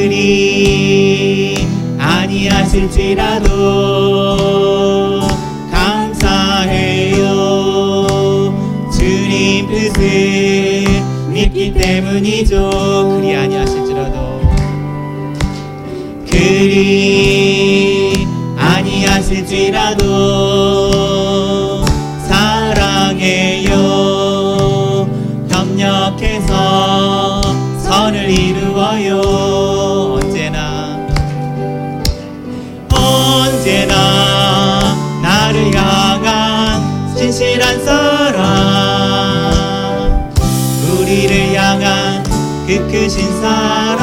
그리 아니하실지라도 감사해요. 주님 뜻을 믿기 때문이죠. 그리 아니하실지라도. 그리 아니하실지라도 사랑해요. 협력해서 선을 이루어요. 언제나. 언제나 나를 향한 진실한 사랑. 우리를 향한 그 크신 사랑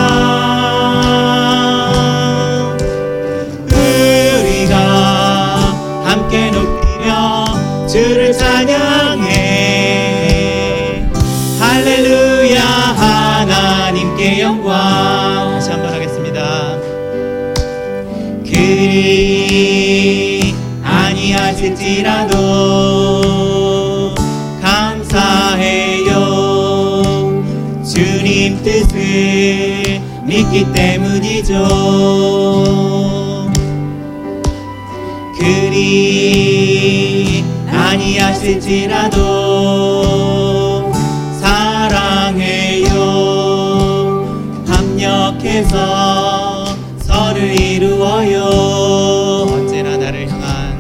하나님께 영광. 다시 한번 하겠습니다. 그리 아니하실지라도 감사해요. 주님 뜻을 믿기 때문이죠. 그리 아니하실지라도 합력해서 선을 이루어요. 언제나 나를 향한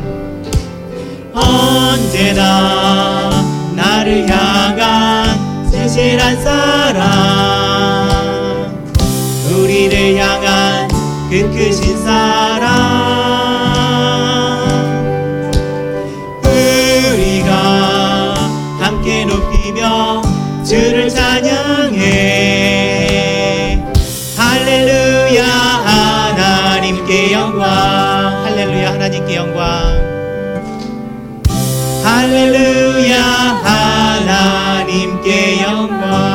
언제나 나를 향한 진실한 사랑. 우리를 향한 그 크신 사랑. 우리가 함께 높이며 주를 찬 영광. 할렐루야 하나님께 영광. 할렐루야 하나님께 영광.